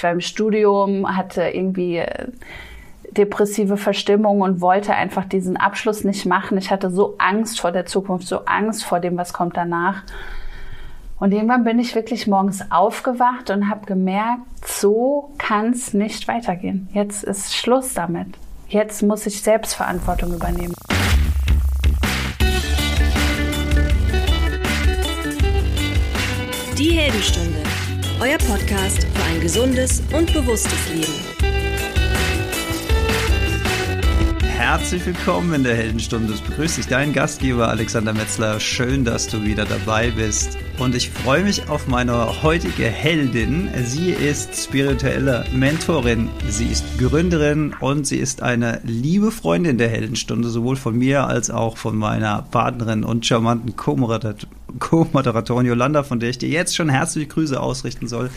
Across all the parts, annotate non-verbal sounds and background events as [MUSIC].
Ich war im Studium, hatte irgendwie äh, depressive Verstimmung und wollte einfach diesen Abschluss nicht machen. Ich hatte so Angst vor der Zukunft, so Angst vor dem, was kommt danach. Und irgendwann bin ich wirklich morgens aufgewacht und habe gemerkt, so kann es nicht weitergehen. Jetzt ist Schluss damit. Jetzt muss ich Selbstverantwortung übernehmen. Die Heldenstunde, euer Podcast für ein gesundes und bewusstes Leben. Herzlich willkommen in der Heldenstunde. Es begrüßt dich dein Gastgeber Alexander Metzler. Schön, dass du wieder dabei bist. Und ich freue mich auf meine heutige Heldin. Sie ist spirituelle Mentorin, sie ist Gründerin und sie ist eine liebe Freundin der Heldenstunde, sowohl von mir als auch von meiner Partnerin und charmanten Co-Moderatorin Yolanda, von der ich dir jetzt schon herzliche Grüße ausrichten soll.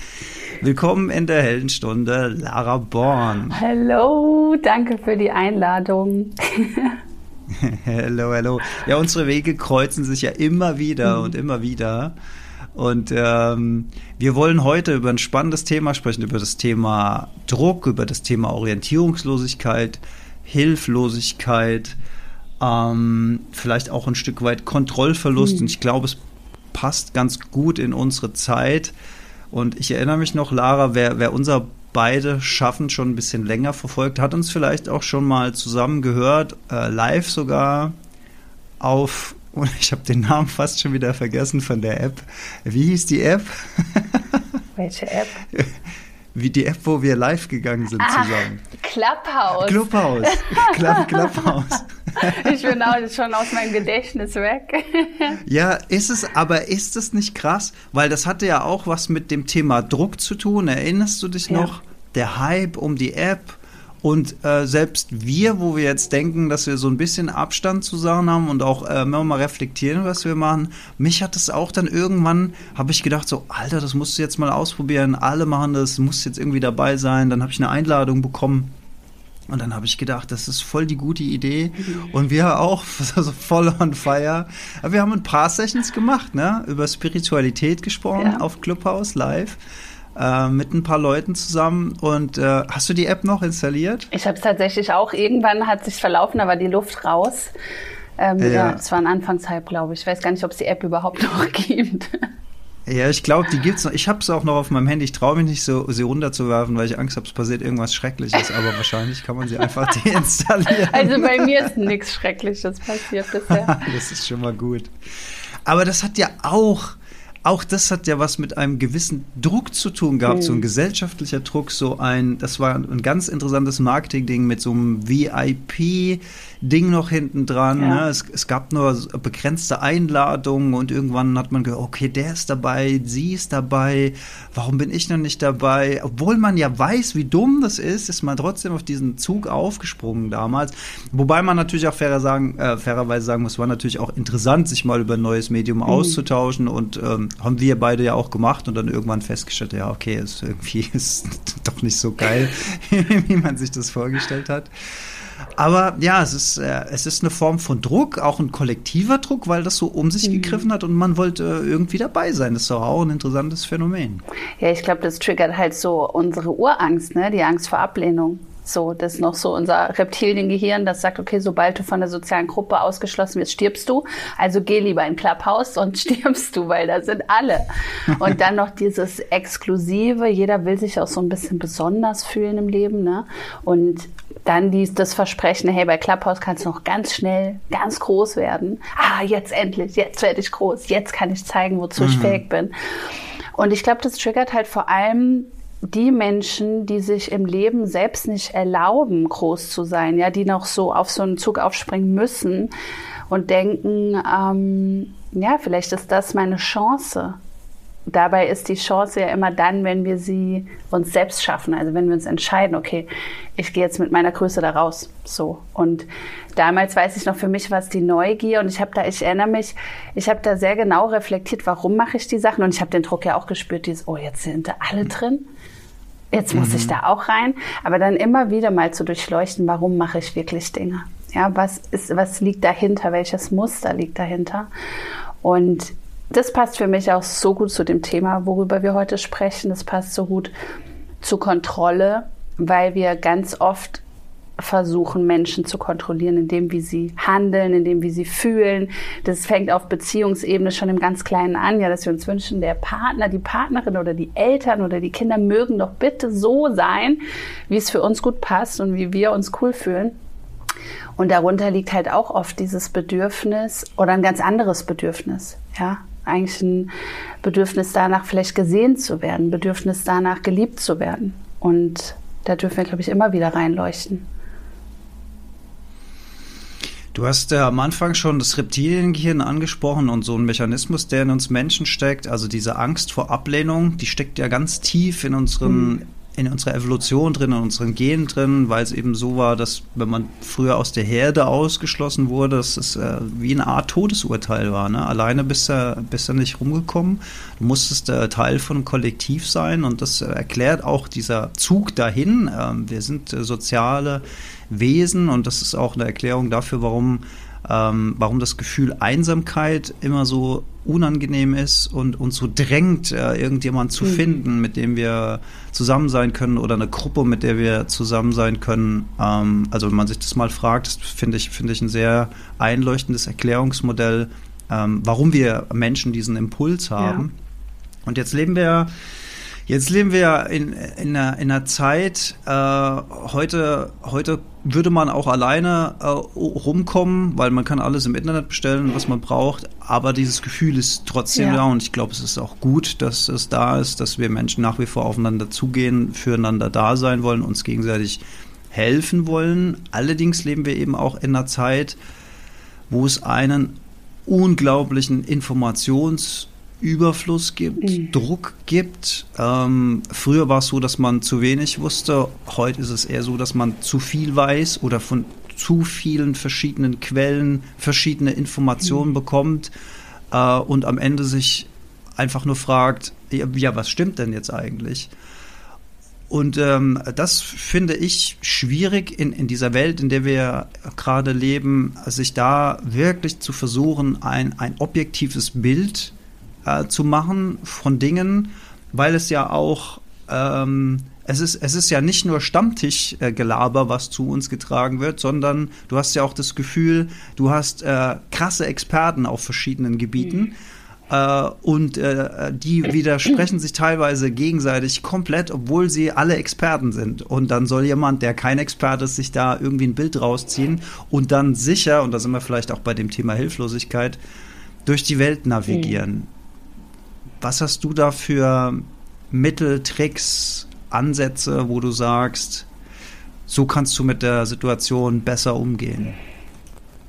Willkommen in der Heldenstunde, Lara Born. Hallo, danke für die Einladung. [LAUGHS] hello, hello. Ja, unsere Wege kreuzen sich ja immer wieder mhm. und immer wieder. Und ähm, wir wollen heute über ein spannendes Thema sprechen, über das Thema Druck, über das Thema Orientierungslosigkeit, Hilflosigkeit, ähm, vielleicht auch ein Stück weit Kontrollverlust. Mhm. Und ich glaube, es passt ganz gut in unsere Zeit. Und ich erinnere mich noch, Lara, wer, wer unser beide Schaffen schon ein bisschen länger verfolgt, hat uns vielleicht auch schon mal zusammen gehört, äh, live sogar auf, [LAUGHS] und ich habe den Namen fast schon wieder vergessen von der App. Wie hieß die App? Welche App? [LAUGHS] Wie die App, wo wir live gegangen sind ah, zusammen. Clubhouse. Clubhouse. Club, Clubhouse. [LAUGHS] ich bin auch schon aus meinem Gedächtnis weg. [LAUGHS] ja, ist es, aber ist es nicht krass? Weil das hatte ja auch was mit dem Thema Druck zu tun. Erinnerst du dich ja. noch? Der Hype um die App und äh, selbst wir, wo wir jetzt denken, dass wir so ein bisschen Abstand zu Sachen haben und auch äh, immer mal reflektieren, was wir machen, mich hat es auch dann irgendwann, habe ich gedacht, so, Alter, das musst du jetzt mal ausprobieren, alle machen das, musst jetzt irgendwie dabei sein. Dann habe ich eine Einladung bekommen. Und dann habe ich gedacht, das ist voll die gute Idee. Und wir auch [LAUGHS] also voll on fire. Aber wir haben ein paar Sessions gemacht, ne? Über Spiritualität gesprochen ja. auf Clubhouse live äh, mit ein paar Leuten zusammen. Und äh, hast du die App noch installiert? Ich habe es tatsächlich auch. Irgendwann hat sich verlaufen, da war die Luft raus. Ähm, ja. ja, es war ein Anfangshype, glaube ich. Ich weiß gar nicht, ob es die App überhaupt [LAUGHS] noch gibt. Ja, ich glaube, die gibt's noch. Ich habe es auch noch auf meinem Handy. Ich traue mich nicht, so sie runterzuwerfen, weil ich Angst habe, es passiert irgendwas Schreckliches. Aber [LAUGHS] wahrscheinlich kann man sie einfach [LAUGHS] deinstallieren. Also bei mir ist nichts Schreckliches passiert bisher. das ist schon mal gut. Aber das hat ja auch auch das hat ja was mit einem gewissen Druck zu tun gehabt, mhm. so ein gesellschaftlicher Druck, so ein, das war ein ganz interessantes Marketing-Ding mit so einem VIP-Ding noch hinten dran. Ja. Ne? Es, es, gab nur begrenzte Einladungen und irgendwann hat man gehört, okay, der ist dabei, sie ist dabei, warum bin ich noch nicht dabei? Obwohl man ja weiß, wie dumm das ist, ist man trotzdem auf diesen Zug aufgesprungen damals. Wobei man natürlich auch fairer sagen, äh, fairerweise sagen muss, war natürlich auch interessant, sich mal über ein neues Medium mhm. auszutauschen und ähm, haben wir beide ja auch gemacht und dann irgendwann festgestellt, ja, okay, ist irgendwie [LAUGHS] ist doch nicht so geil, [LAUGHS] wie man sich das vorgestellt hat. Aber ja, es ist, äh, es ist eine Form von Druck, auch ein kollektiver Druck, weil das so um sich mhm. gegriffen hat und man wollte irgendwie dabei sein. Das ist doch auch ein interessantes Phänomen. Ja, ich glaube, das triggert halt so unsere Urangst, ne? die Angst vor Ablehnung. So, das ist noch so unser Reptiliengehirn, das sagt, okay, sobald du von der sozialen Gruppe ausgeschlossen wirst, stirbst du. Also geh lieber in Clubhouse [LAUGHS] und stirbst du, weil da sind alle. Und dann noch dieses Exklusive, jeder will sich auch so ein bisschen besonders fühlen im Leben, ne? Und dann dies, das Versprechen, hey, bei Clubhouse kannst du noch ganz schnell, ganz groß werden. Ah, jetzt endlich, jetzt werde ich groß, jetzt kann ich zeigen, wozu mhm. ich fähig bin. Und ich glaube, das triggert halt vor allem die Menschen, die sich im Leben selbst nicht erlauben, groß zu sein, ja, die noch so auf so einen Zug aufspringen müssen und denken, ähm, ja, vielleicht ist das meine Chance. Dabei ist die Chance ja immer dann, wenn wir sie uns selbst schaffen. Also wenn wir uns entscheiden, okay, ich gehe jetzt mit meiner Größe da raus. So. Und damals weiß ich noch, für mich war es die Neugier und ich habe da, ich erinnere mich, ich habe da sehr genau reflektiert, warum mache ich die Sachen und ich habe den Druck ja auch gespürt, dieses, oh, jetzt sind da alle drin jetzt muss mhm. ich da auch rein. Aber dann immer wieder mal zu durchleuchten, warum mache ich wirklich Dinge? Ja, was ist, was liegt dahinter? Welches Muster liegt dahinter? Und das passt für mich auch so gut zu dem Thema, worüber wir heute sprechen. Das passt so gut zu Kontrolle, weil wir ganz oft versuchen, Menschen zu kontrollieren, indem wie sie handeln, indem wie sie fühlen. Das fängt auf Beziehungsebene schon im ganz Kleinen an, ja, dass wir uns wünschen, der Partner, die Partnerin oder die Eltern oder die Kinder mögen doch bitte so sein, wie es für uns gut passt und wie wir uns cool fühlen. Und darunter liegt halt auch oft dieses Bedürfnis oder ein ganz anderes Bedürfnis, ja. Eigentlich ein Bedürfnis danach, vielleicht gesehen zu werden, Bedürfnis danach, geliebt zu werden. Und da dürfen wir, glaube ich, immer wieder reinleuchten. Du hast ja am Anfang schon das Reptiliengehirn angesprochen und so ein Mechanismus, der in uns Menschen steckt, also diese Angst vor Ablehnung, die steckt ja ganz tief in unseren mhm in unserer Evolution drin, in unseren Genen drin, weil es eben so war, dass wenn man früher aus der Herde ausgeschlossen wurde, dass es äh, wie eine Art Todesurteil war. Ne? Alleine bist du, bist du nicht rumgekommen. Du musstest äh, Teil von einem Kollektiv sein und das äh, erklärt auch dieser Zug dahin. Ähm, wir sind äh, soziale Wesen und das ist auch eine Erklärung dafür, warum ähm, warum das Gefühl Einsamkeit immer so unangenehm ist und uns so drängt, äh, irgendjemand zu mhm. finden, mit dem wir zusammen sein können oder eine Gruppe, mit der wir zusammen sein können. Ähm, also wenn man sich das mal fragt, das finde ich, finde ich ein sehr einleuchtendes Erklärungsmodell, ähm, warum wir Menschen diesen Impuls haben. Ja. Und jetzt leben wir Jetzt leben wir in, in, einer, in einer Zeit, äh, heute, heute würde man auch alleine äh, rumkommen, weil man kann alles im Internet bestellen, was man braucht, aber dieses Gefühl ist trotzdem ja. da und ich glaube, es ist auch gut, dass es da ist, dass wir Menschen nach wie vor aufeinander zugehen, füreinander da sein wollen, uns gegenseitig helfen wollen. Allerdings leben wir eben auch in einer Zeit, wo es einen unglaublichen Informations- Überfluss gibt, mhm. Druck gibt. Ähm, früher war es so, dass man zu wenig wusste. Heute ist es eher so, dass man zu viel weiß oder von zu vielen verschiedenen Quellen verschiedene Informationen mhm. bekommt äh, und am Ende sich einfach nur fragt, ja, was stimmt denn jetzt eigentlich? Und ähm, das finde ich schwierig in, in dieser Welt, in der wir gerade leben, sich da wirklich zu versuchen, ein, ein objektives Bild äh, zu machen von Dingen, weil es ja auch ähm, es ist, es ist ja nicht nur Stammtischgelaber, was zu uns getragen wird, sondern du hast ja auch das Gefühl, du hast äh, krasse Experten auf verschiedenen Gebieten. Mhm. Äh, und äh, die widersprechen sich teilweise gegenseitig komplett, obwohl sie alle Experten sind. Und dann soll jemand, der kein Experte ist, sich da irgendwie ein Bild rausziehen und dann sicher, und da sind wir vielleicht auch bei dem Thema Hilflosigkeit, durch die Welt navigieren. Mhm. Was hast du da für Mittel, Tricks, Ansätze, wo du sagst, so kannst du mit der Situation besser umgehen?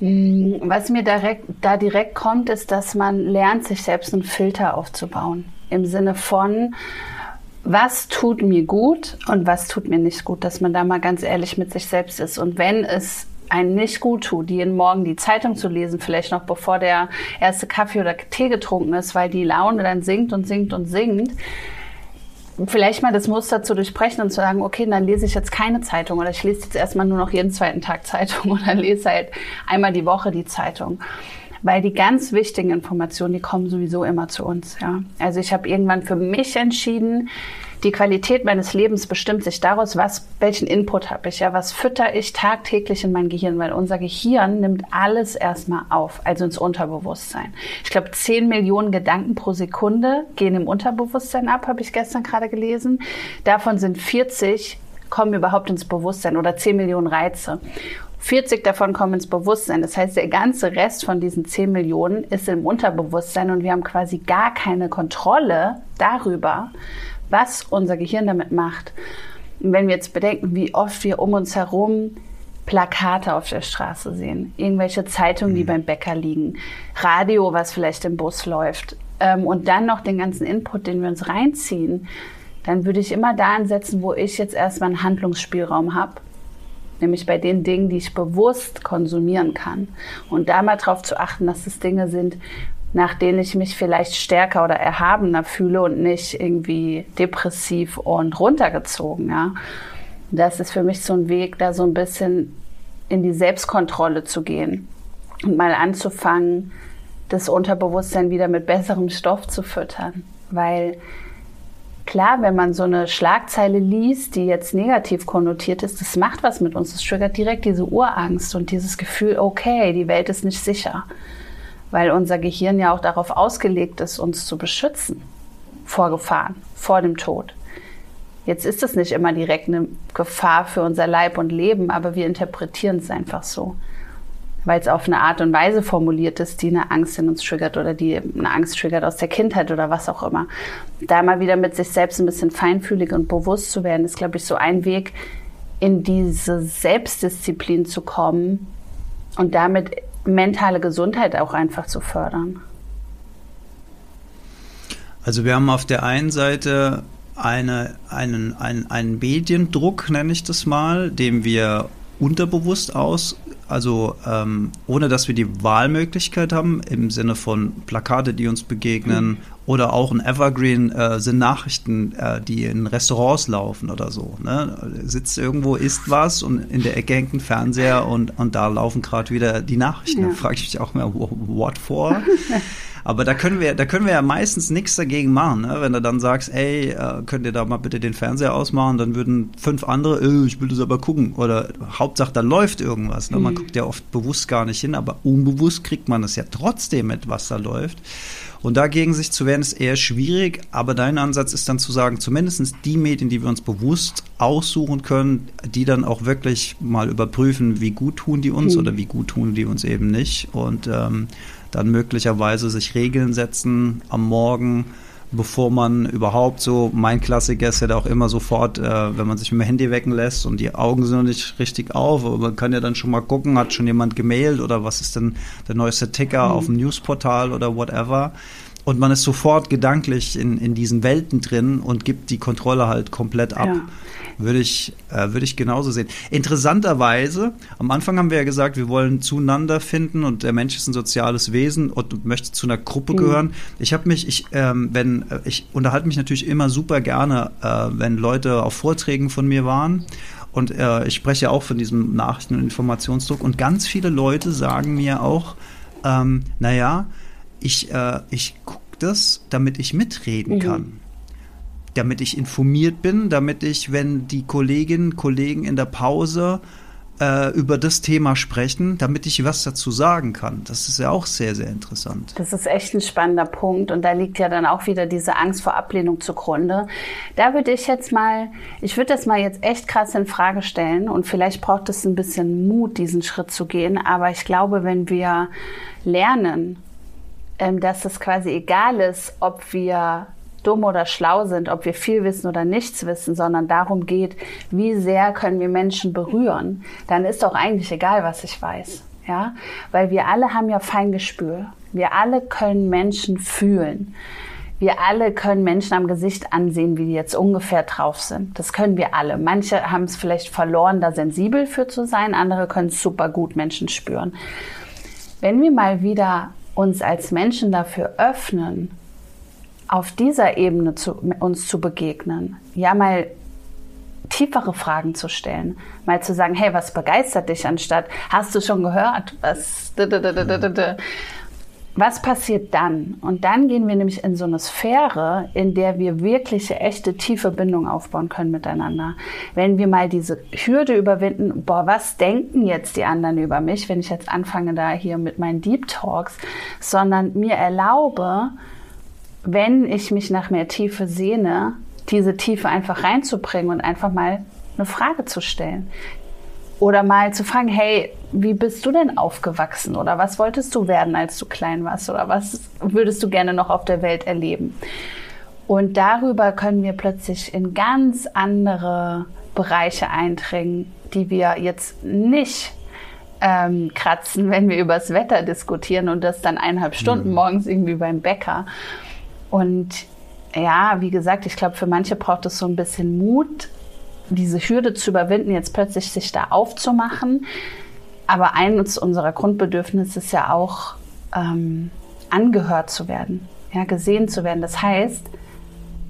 Mm, was mir direkt, da direkt kommt, ist, dass man lernt, sich selbst einen Filter aufzubauen. Im Sinne von, was tut mir gut und was tut mir nicht gut, dass man da mal ganz ehrlich mit sich selbst ist. Und wenn es einen nicht gut tut, jeden Morgen die Zeitung zu lesen, vielleicht noch bevor der erste Kaffee oder Tee getrunken ist, weil die Laune dann sinkt und sinkt und sinkt, vielleicht mal das Muster zu durchbrechen und zu sagen, okay, dann lese ich jetzt keine Zeitung oder ich lese jetzt erstmal nur noch jeden zweiten Tag Zeitung [LAUGHS] oder lese halt einmal die Woche die Zeitung. Weil die ganz wichtigen Informationen, die kommen sowieso immer zu uns. Ja. Also ich habe irgendwann für mich entschieden, die Qualität meines Lebens bestimmt sich daraus, was, welchen Input habe ich, ja, was fütter ich tagtäglich in mein Gehirn, weil unser Gehirn nimmt alles erstmal auf, also ins Unterbewusstsein. Ich glaube, 10 Millionen Gedanken pro Sekunde gehen im Unterbewusstsein ab, habe ich gestern gerade gelesen. Davon sind 40 kommen überhaupt ins Bewusstsein oder 10 Millionen Reize. 40 davon kommen ins Bewusstsein. Das heißt, der ganze Rest von diesen 10 Millionen ist im Unterbewusstsein und wir haben quasi gar keine Kontrolle darüber, was unser Gehirn damit macht. Und wenn wir jetzt bedenken, wie oft wir um uns herum Plakate auf der Straße sehen, irgendwelche Zeitungen, die mhm. beim Bäcker liegen, Radio, was vielleicht im Bus läuft, ähm, und dann noch den ganzen Input, den wir uns reinziehen, dann würde ich immer da ansetzen, wo ich jetzt erstmal einen Handlungsspielraum habe. Nämlich bei den Dingen, die ich bewusst konsumieren kann. Und da mal darauf zu achten, dass es Dinge sind, nach denen ich mich vielleicht stärker oder erhabener fühle und nicht irgendwie depressiv und runtergezogen. Ja. Das ist für mich so ein Weg, da so ein bisschen in die Selbstkontrolle zu gehen und mal anzufangen, das Unterbewusstsein wieder mit besserem Stoff zu füttern. Weil klar, wenn man so eine Schlagzeile liest, die jetzt negativ konnotiert ist, das macht was mit uns. Das triggert direkt diese Urangst und dieses Gefühl, okay, die Welt ist nicht sicher. Weil unser Gehirn ja auch darauf ausgelegt ist, uns zu beschützen vor Gefahren, vor dem Tod. Jetzt ist es nicht immer direkt eine Gefahr für unser Leib und Leben, aber wir interpretieren es einfach so weil es auf eine Art und Weise formuliert ist, die eine Angst in uns triggert oder die eine Angst triggert aus der Kindheit oder was auch immer. Da mal wieder mit sich selbst ein bisschen feinfühlig und bewusst zu werden, ist, glaube ich, so ein Weg, in diese Selbstdisziplin zu kommen und damit mentale Gesundheit auch einfach zu fördern. Also wir haben auf der einen Seite eine, einen, einen, einen Mediendruck, nenne ich das mal, dem wir unterbewusst aus also ähm, ohne dass wir die Wahlmöglichkeit haben, im Sinne von Plakate, die uns begegnen. Oder auch ein Evergreen äh, sind Nachrichten, äh, die in Restaurants laufen oder so. Ne? Sitzt irgendwo, isst was und in der Ecke hängt ein Fernseher und, und da laufen gerade wieder die Nachrichten. Ja. Da frage ich mich auch mal, what for? [LAUGHS] Aber da können wir, da können wir ja meistens nichts dagegen machen. Ne? Wenn du dann sagst, ey, äh, könnt ihr da mal bitte den Fernseher ausmachen, dann würden fünf andere, äh, ich will das aber gucken. Oder Hauptsache, da läuft irgendwas. Ne? Man mhm. guckt ja oft bewusst gar nicht hin, aber unbewusst kriegt man es ja trotzdem mit, was da läuft. Und dagegen sich zu wehren, ist eher schwierig, aber dein Ansatz ist dann zu sagen, zumindest die Medien, die wir uns bewusst aussuchen können, die dann auch wirklich mal überprüfen, wie gut tun die uns mhm. oder wie gut tun die uns eben nicht. Und ähm, dann möglicherweise sich Regeln setzen am Morgen, bevor man überhaupt so, mein Klassiker ist ja da auch immer sofort, äh, wenn man sich mit dem Handy wecken lässt und die Augen sind noch nicht richtig auf, aber man kann ja dann schon mal gucken, hat schon jemand gemailt oder was ist denn der neueste Ticker mhm. auf dem Newsportal oder whatever. Und man ist sofort gedanklich in, in diesen Welten drin und gibt die Kontrolle halt komplett ab. Ja. Würde ich, äh, würde ich genauso sehen. Interessanterweise, am Anfang haben wir ja gesagt, wir wollen zueinander finden und der Mensch ist ein soziales Wesen und möchte zu einer Gruppe mhm. gehören. Ich habe mich, ich, ähm, wenn, äh, ich unterhalte mich natürlich immer super gerne, äh, wenn Leute auf Vorträgen von mir waren. Und äh, ich spreche auch von diesem Nachrichten- und Informationsdruck. Und ganz viele Leute sagen mir auch, ähm, naja, ich, äh, ich gucke das, damit ich mitreden mhm. kann damit ich informiert bin, damit ich, wenn die Kolleginnen und Kollegen in der Pause äh, über das Thema sprechen, damit ich was dazu sagen kann. Das ist ja auch sehr, sehr interessant. Das ist echt ein spannender Punkt und da liegt ja dann auch wieder diese Angst vor Ablehnung zugrunde. Da würde ich jetzt mal, ich würde das mal jetzt echt krass in Frage stellen und vielleicht braucht es ein bisschen Mut, diesen Schritt zu gehen, aber ich glaube, wenn wir lernen, ähm, dass es quasi egal ist, ob wir dumm oder schlau sind, ob wir viel wissen oder nichts wissen, sondern darum geht, wie sehr können wir Menschen berühren, dann ist doch eigentlich egal, was ich weiß. Ja, weil wir alle haben ja Feingespür. Wir alle können Menschen fühlen. Wir alle können Menschen am Gesicht ansehen, wie die jetzt ungefähr drauf sind. Das können wir alle. Manche haben es vielleicht verloren, da sensibel für zu sein. Andere können super gut Menschen spüren. Wenn wir mal wieder uns als Menschen dafür öffnen, auf dieser Ebene zu, uns zu begegnen, ja mal tiefere Fragen zu stellen, mal zu sagen, hey, was begeistert dich, anstatt, hast du schon gehört, was, was passiert dann? Und dann gehen wir nämlich in so eine Sphäre, in der wir wirkliche, echte, tiefe Bindung aufbauen können miteinander. Wenn wir mal diese Hürde überwinden, boah, was denken jetzt die anderen über mich, wenn ich jetzt anfange da hier mit meinen Deep Talks, sondern mir erlaube, wenn ich mich nach mehr Tiefe sehne, diese Tiefe einfach reinzubringen und einfach mal eine Frage zu stellen. Oder mal zu fragen, hey, wie bist du denn aufgewachsen? Oder was wolltest du werden, als du klein warst? Oder was würdest du gerne noch auf der Welt erleben? Und darüber können wir plötzlich in ganz andere Bereiche eindringen, die wir jetzt nicht ähm, kratzen, wenn wir über das Wetter diskutieren und das dann eineinhalb Stunden mhm. morgens irgendwie beim Bäcker. Und ja, wie gesagt, ich glaube, für manche braucht es so ein bisschen Mut, diese Hürde zu überwinden, jetzt plötzlich sich da aufzumachen. Aber eines unserer Grundbedürfnisse ist ja auch, ähm, angehört zu werden, ja, gesehen zu werden. Das heißt,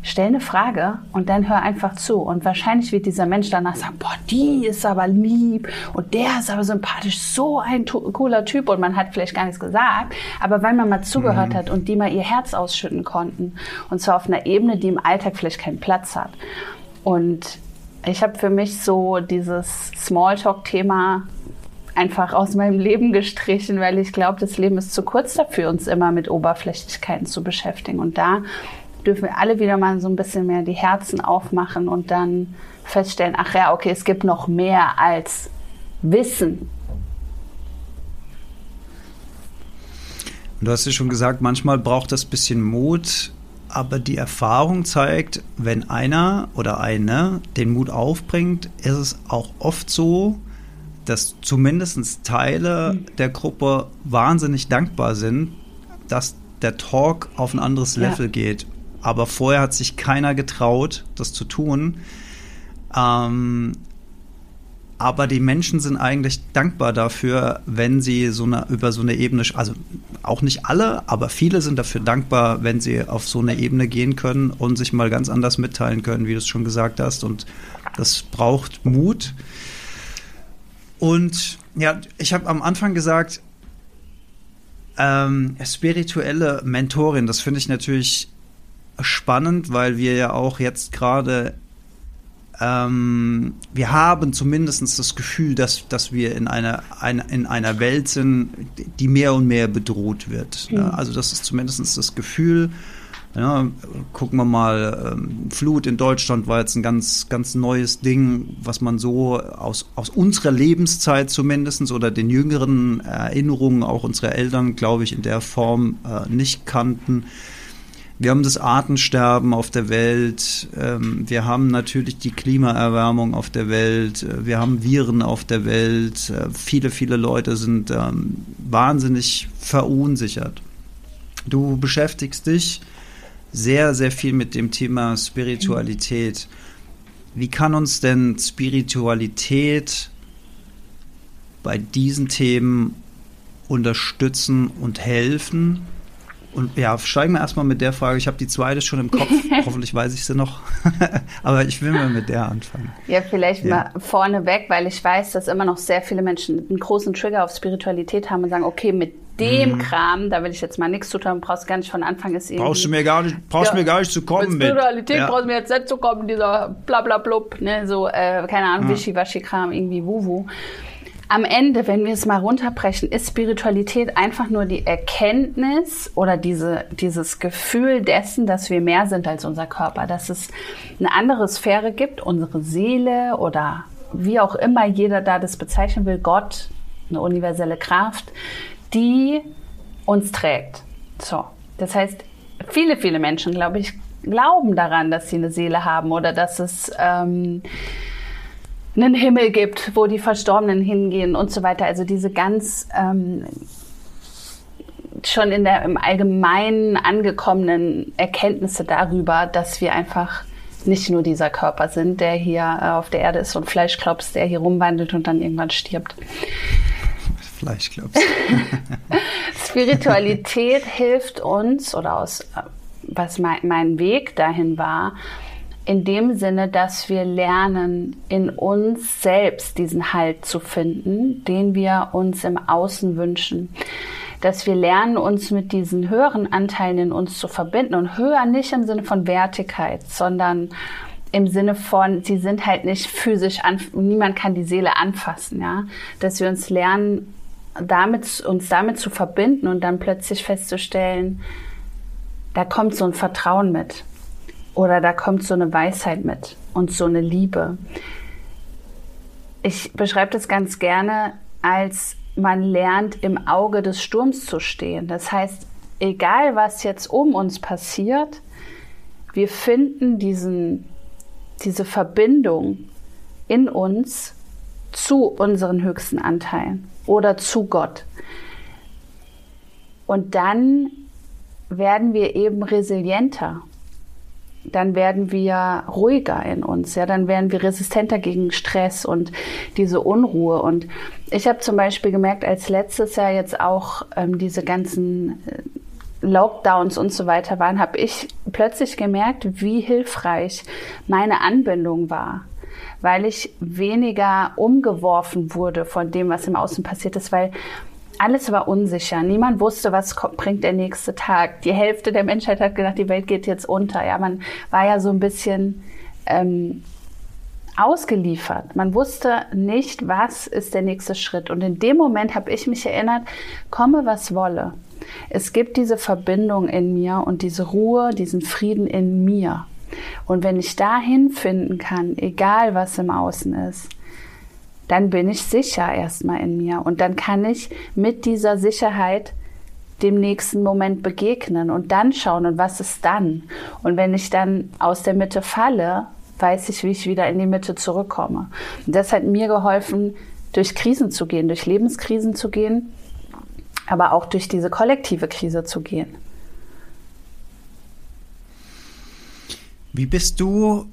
stell eine Frage und dann hör einfach zu. Und wahrscheinlich wird dieser Mensch danach sagen, boah, die ist aber lieb und der ist aber sympathisch, so ein cooler Typ. Und man hat vielleicht gar nichts gesagt, aber weil man mal zugehört mhm. hat und die mal ihr Herz ausschütten konnten. Und zwar auf einer Ebene, die im Alltag vielleicht keinen Platz hat. Und ich habe für mich so dieses Smalltalk-Thema einfach aus meinem Leben gestrichen, weil ich glaube, das Leben ist zu kurz dafür, uns immer mit Oberflächlichkeiten zu beschäftigen. Und da dürfen wir alle wieder mal so ein bisschen mehr die Herzen aufmachen und dann feststellen, ach ja, okay, es gibt noch mehr als Wissen. Du hast ja schon gesagt, manchmal braucht das bisschen Mut, aber die Erfahrung zeigt, wenn einer oder eine den Mut aufbringt, ist es auch oft so, dass zumindest Teile mhm. der Gruppe wahnsinnig dankbar sind, dass der Talk auf ein anderes Level ja. geht aber vorher hat sich keiner getraut, das zu tun. Ähm, aber die Menschen sind eigentlich dankbar dafür, wenn sie so eine, über so eine Ebene, also auch nicht alle, aber viele sind dafür dankbar, wenn sie auf so eine Ebene gehen können und sich mal ganz anders mitteilen können, wie du es schon gesagt hast. Und das braucht Mut. Und ja, ich habe am Anfang gesagt, ähm, spirituelle Mentorin, das finde ich natürlich spannend, weil wir ja auch jetzt gerade ähm, wir haben zumindest das Gefühl, dass, dass wir in einer, eine, in einer Welt sind, die mehr und mehr bedroht wird. Mhm. Also das ist zumindest das Gefühl. Ja, gucken wir mal, ähm, Flut in Deutschland war jetzt ein ganz, ganz neues Ding, was man so aus, aus unserer Lebenszeit zumindest oder den jüngeren Erinnerungen auch unserer Eltern, glaube ich, in der Form äh, nicht kannten. Wir haben das Artensterben auf der Welt. Ähm, wir haben natürlich die Klimaerwärmung auf der Welt. Äh, wir haben Viren auf der Welt. Äh, viele, viele Leute sind ähm, wahnsinnig verunsichert. Du beschäftigst dich sehr, sehr viel mit dem Thema Spiritualität. Wie kann uns denn Spiritualität bei diesen Themen unterstützen und helfen? Und ja, steigen wir erstmal mit der Frage. Ich habe die zweite schon im Kopf. [LAUGHS] Hoffentlich weiß ich sie noch. [LAUGHS] Aber ich will mal mit der anfangen. Ja, vielleicht ja. mal vorneweg, weil ich weiß, dass immer noch sehr viele Menschen einen großen Trigger auf Spiritualität haben und sagen, okay, mit dem mhm. Kram, da will ich jetzt mal nichts zu tun, brauchst gar nicht von Anfang ist Brauchst du mir gar nicht, brauchst ja, mir gar nicht zu kommen mit. Spiritualität ja. brauchst du mir jetzt nicht zu kommen, dieser blablablub, ne, so, äh, keine Ahnung, ja. Wischiwaschi-Kram, irgendwie Wuwu am Ende, wenn wir es mal runterbrechen, ist Spiritualität einfach nur die Erkenntnis oder diese, dieses Gefühl dessen, dass wir mehr sind als unser Körper, dass es eine andere Sphäre gibt, unsere Seele oder wie auch immer jeder da das bezeichnen will, Gott, eine universelle Kraft, die uns trägt. So, das heißt, viele, viele Menschen, glaube ich, glauben daran, dass sie eine Seele haben oder dass es ähm, einen Himmel gibt, wo die Verstorbenen hingehen und so weiter. Also diese ganz ähm, schon in der im Allgemeinen angekommenen Erkenntnisse darüber, dass wir einfach nicht nur dieser Körper sind, der hier äh, auf der Erde ist und Fleischklops, der hier rumwandelt und dann irgendwann stirbt. Fleischklops. [LAUGHS] Spiritualität hilft uns oder aus äh, was mein, mein Weg dahin war, in dem Sinne, dass wir lernen, in uns selbst diesen Halt zu finden, den wir uns im Außen wünschen. Dass wir lernen, uns mit diesen höheren Anteilen in uns zu verbinden und höher nicht im Sinne von Wertigkeit, sondern im Sinne von, sie sind halt nicht physisch an, niemand kann die Seele anfassen, ja. Dass wir uns lernen, damit, uns damit zu verbinden und dann plötzlich festzustellen, da kommt so ein Vertrauen mit oder da kommt so eine Weisheit mit und so eine Liebe. Ich beschreibe das ganz gerne als man lernt im Auge des Sturms zu stehen. Das heißt, egal was jetzt um uns passiert, wir finden diesen, diese Verbindung in uns zu unseren höchsten Anteilen oder zu Gott. Und dann werden wir eben resilienter dann werden wir ruhiger in uns, ja, dann werden wir resistenter gegen Stress und diese Unruhe. Und ich habe zum Beispiel gemerkt, als letztes Jahr jetzt auch ähm, diese ganzen äh, Lockdowns und so weiter waren, habe ich plötzlich gemerkt, wie hilfreich meine Anbindung war, weil ich weniger umgeworfen wurde von dem, was im Außen passiert ist, weil alles war unsicher. Niemand wusste, was kommt, bringt der nächste Tag. Die Hälfte der Menschheit hat gedacht, die Welt geht jetzt unter. Ja, man war ja so ein bisschen ähm, ausgeliefert. Man wusste nicht, was ist der nächste Schritt. Und in dem Moment habe ich mich erinnert, komme was wolle. Es gibt diese Verbindung in mir und diese Ruhe, diesen Frieden in mir. Und wenn ich dahin finden kann, egal was im Außen ist, dann bin ich sicher erstmal in mir. Und dann kann ich mit dieser Sicherheit dem nächsten Moment begegnen und dann schauen, und was ist dann? Und wenn ich dann aus der Mitte falle, weiß ich, wie ich wieder in die Mitte zurückkomme. Und das hat mir geholfen, durch Krisen zu gehen, durch Lebenskrisen zu gehen, aber auch durch diese kollektive Krise zu gehen. Wie bist du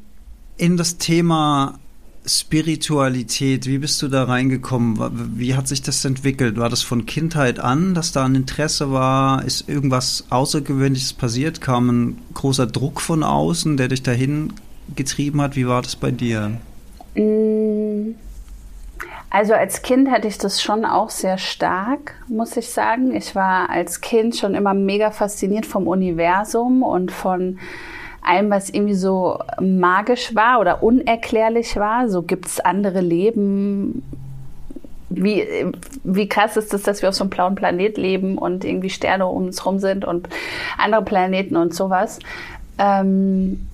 in das Thema Spiritualität, wie bist du da reingekommen? Wie hat sich das entwickelt? War das von Kindheit an, dass da ein Interesse war? Ist irgendwas Außergewöhnliches passiert? Kam ein großer Druck von außen, der dich dahin getrieben hat? Wie war das bei dir? Mm. Also als Kind hatte ich das schon auch sehr stark, muss ich sagen. Ich war als Kind schon immer mega fasziniert vom Universum und von allem, was irgendwie so magisch war oder unerklärlich war. So gibt es andere Leben. Wie, wie krass ist es, dass wir auf so einem blauen Planet leben und irgendwie Sterne um uns rum sind und andere Planeten und sowas. Ähm,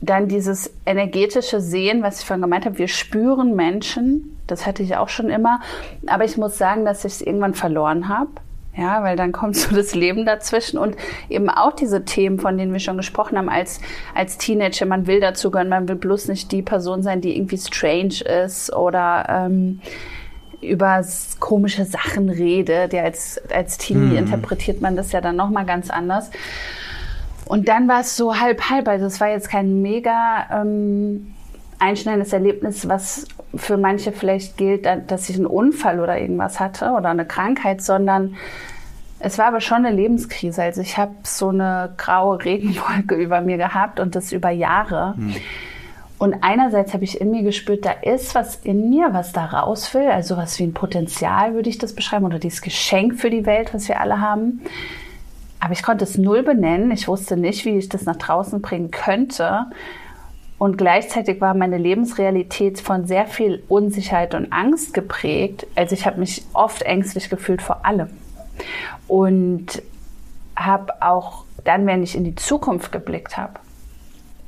dann dieses energetische Sehen, was ich vorhin gemeint habe, wir spüren Menschen, das hatte ich auch schon immer, aber ich muss sagen, dass ich es irgendwann verloren habe. Ja, weil dann kommt [LAUGHS] so das Leben dazwischen und eben auch diese Themen, von denen wir schon gesprochen haben, als, als Teenager, man will dazugehören, man will bloß nicht die Person sein, die irgendwie strange ist oder ähm, über komische Sachen redet. Ja, als, als Teenie mhm. interpretiert man das ja dann nochmal ganz anders. Und dann war es so halb halb. Also es war jetzt kein mega ähm, einschneidendes Erlebnis, was für manche vielleicht gilt, dass ich einen Unfall oder irgendwas hatte oder eine Krankheit, sondern es war aber schon eine Lebenskrise. Also ich habe so eine graue Regenwolke [LAUGHS] über mir gehabt und das über Jahre. Hm. Und einerseits habe ich in mir gespürt, da ist was in mir, was da raus will, also was wie ein Potenzial würde ich das beschreiben oder dieses Geschenk für die Welt, was wir alle haben. Aber ich konnte es null benennen. Ich wusste nicht, wie ich das nach draußen bringen könnte. Und gleichzeitig war meine Lebensrealität von sehr viel Unsicherheit und Angst geprägt. Also ich habe mich oft ängstlich gefühlt vor allem. Und habe auch dann, wenn ich in die Zukunft geblickt habe,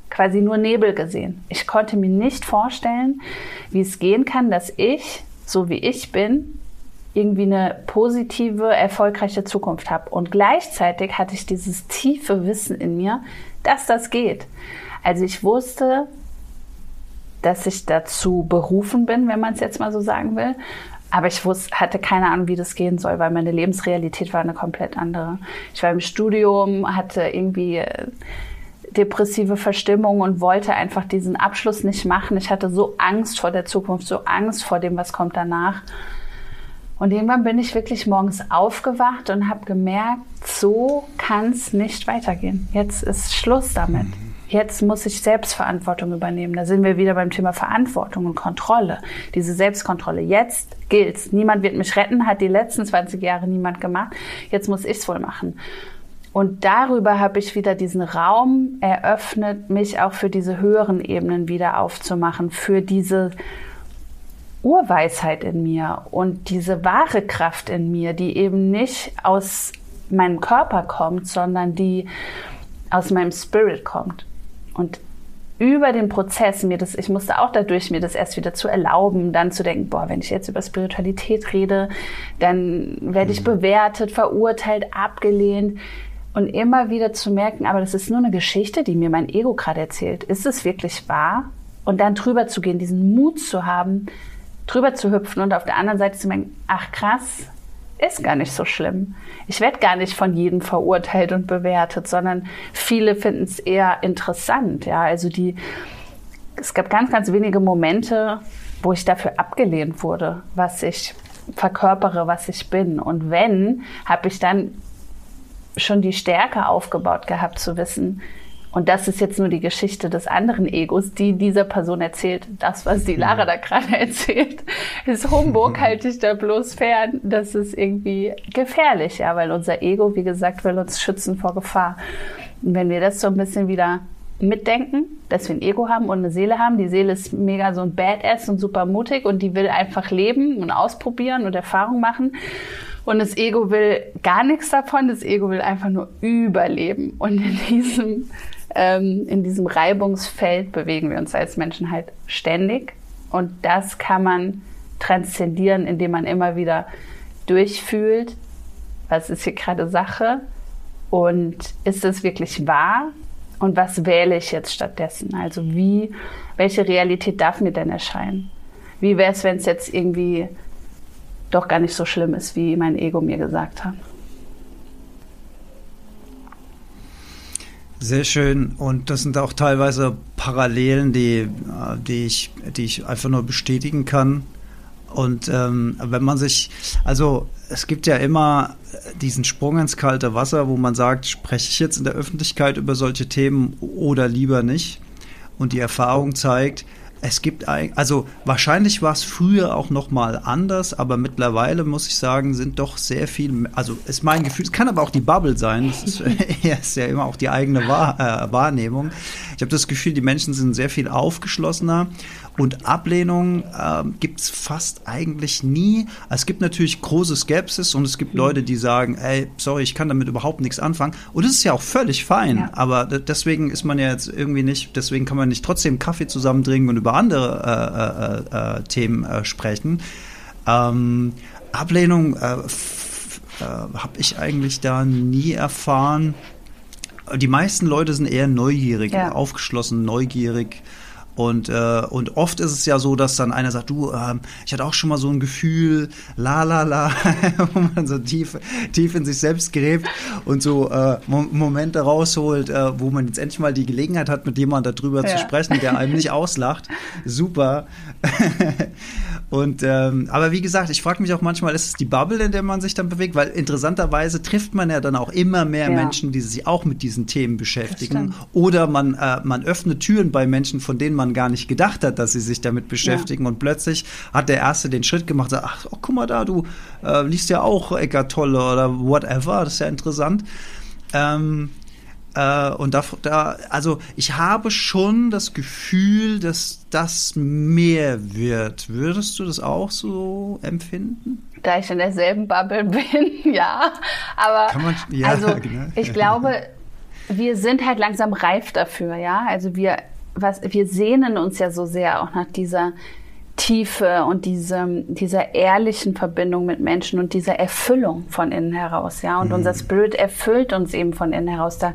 quasi nur Nebel gesehen. Ich konnte mir nicht vorstellen, wie es gehen kann, dass ich, so wie ich bin, irgendwie eine positive, erfolgreiche Zukunft habe. Und gleichzeitig hatte ich dieses tiefe Wissen in mir, dass das geht. Also ich wusste, dass ich dazu berufen bin, wenn man es jetzt mal so sagen will. Aber ich wusste, hatte keine Ahnung, wie das gehen soll, weil meine Lebensrealität war eine komplett andere. Ich war im Studium, hatte irgendwie äh, depressive Verstimmung und wollte einfach diesen Abschluss nicht machen. Ich hatte so Angst vor der Zukunft, so Angst vor dem, was kommt danach. Und irgendwann bin ich wirklich morgens aufgewacht und habe gemerkt, so kann es nicht weitergehen. Jetzt ist Schluss damit. Jetzt muss ich Selbstverantwortung übernehmen. Da sind wir wieder beim Thema Verantwortung und Kontrolle. Diese Selbstkontrolle. Jetzt gilt's. Niemand wird mich retten, hat die letzten 20 Jahre niemand gemacht. Jetzt muss ich's wohl machen. Und darüber habe ich wieder diesen Raum eröffnet, mich auch für diese höheren Ebenen wieder aufzumachen, für diese Urweisheit in mir und diese wahre Kraft in mir, die eben nicht aus meinem Körper kommt, sondern die aus meinem Spirit kommt. Und über den Prozess mir das, ich musste auch dadurch mir das erst wieder zu erlauben, dann zu denken, boah, wenn ich jetzt über Spiritualität rede, dann werde ich mhm. bewertet, verurteilt, abgelehnt und immer wieder zu merken, aber das ist nur eine Geschichte, die mir mein Ego gerade erzählt. Ist es wirklich wahr? Und dann drüber zu gehen, diesen Mut zu haben, drüber zu hüpfen und auf der anderen Seite zu merken, ach krass, ist gar nicht so schlimm. Ich werde gar nicht von jedem verurteilt und bewertet, sondern viele finden es eher interessant. Ja, also die, es gab ganz, ganz wenige Momente, wo ich dafür abgelehnt wurde, was ich verkörpere, was ich bin. Und wenn, habe ich dann schon die Stärke aufgebaut gehabt zu wissen, und das ist jetzt nur die Geschichte des anderen Egos, die dieser Person erzählt. Das, was die Lara da gerade [LAUGHS] erzählt, ist Humbug, [LAUGHS] halte ich da bloß fern. Das ist irgendwie gefährlich, ja, weil unser Ego, wie gesagt, will uns schützen vor Gefahr. Und wenn wir das so ein bisschen wieder mitdenken, dass wir ein Ego haben und eine Seele haben. Die Seele ist mega so ein Badass und super mutig und die will einfach leben und ausprobieren und Erfahrung machen. Und das Ego will gar nichts davon. Das Ego will einfach nur überleben. Und in diesem, ähm, in diesem Reibungsfeld bewegen wir uns als Menschen halt ständig. Und das kann man transzendieren, indem man immer wieder durchfühlt, was ist hier gerade Sache und ist es wirklich wahr und was wähle ich jetzt stattdessen? Also wie, welche Realität darf mir denn erscheinen? Wie wäre es, wenn es jetzt irgendwie doch gar nicht so schlimm ist, wie mein Ego mir gesagt hat? Sehr schön. Und das sind auch teilweise Parallelen, die, äh, die, ich, die ich einfach nur bestätigen kann. Und ähm, wenn man sich, also es gibt ja immer diesen Sprung ins kalte Wasser, wo man sagt, spreche ich jetzt in der Öffentlichkeit über solche Themen oder lieber nicht? Und die Erfahrung zeigt, es gibt also wahrscheinlich war es früher auch noch mal anders, aber mittlerweile muss ich sagen, sind doch sehr viel, also ist mein Gefühl, es kann aber auch die Bubble sein, das ist, [LAUGHS] [LAUGHS] ist ja immer auch die eigene Wahr, äh, Wahrnehmung. Ich habe das Gefühl, die Menschen sind sehr viel aufgeschlossener und Ablehnung äh, gibt es fast eigentlich nie. Es gibt natürlich große Skepsis und es gibt mhm. Leute, die sagen, ey, sorry, ich kann damit überhaupt nichts anfangen. Und das ist ja auch völlig fein. Ja. Aber deswegen ist man ja jetzt irgendwie nicht, deswegen kann man nicht trotzdem Kaffee zusammen trinken und über andere äh, äh, äh Themen äh, sprechen. Ähm, Ablehnung äh, habe ich eigentlich da nie erfahren. Die meisten Leute sind eher neugierig, ja. aufgeschlossen, neugierig. Und, äh, und oft ist es ja so, dass dann einer sagt, du, ähm, ich hatte auch schon mal so ein Gefühl, la la la, [LAUGHS] wo man so tief, tief in sich selbst gräbt und so äh, Momente rausholt, äh, wo man jetzt endlich mal die Gelegenheit hat, mit jemandem darüber ja. zu sprechen, der einem nicht [LAUGHS] auslacht. Super. [LAUGHS] und ähm, aber wie gesagt, ich frage mich auch manchmal, ist es die Bubble, in der man sich dann bewegt? Weil interessanterweise trifft man ja dann auch immer mehr ja. Menschen, die sich auch mit diesen Themen beschäftigen. Oder man, äh, man öffnet Türen bei Menschen, von denen man gar nicht gedacht hat, dass sie sich damit beschäftigen. Ja. Und plötzlich hat der Erste den Schritt gemacht, sagt, ach, oh, guck mal da, du äh, liest ja auch Eckart Tolle oder whatever, das ist ja interessant. Ähm, äh, und da, da, also ich habe schon das Gefühl, dass das mehr wird. Würdest du das auch so empfinden? Da ich in derselben Bubble [LAUGHS] bin, ja. Aber man, ja, also [LAUGHS] genau. ich glaube, wir sind halt langsam reif dafür, ja. Also wir was, wir sehnen uns ja so sehr auch nach dieser Tiefe und diesem, dieser ehrlichen Verbindung mit Menschen und dieser Erfüllung von innen heraus, ja. Und mhm. unser Spirit erfüllt uns eben von innen heraus. Da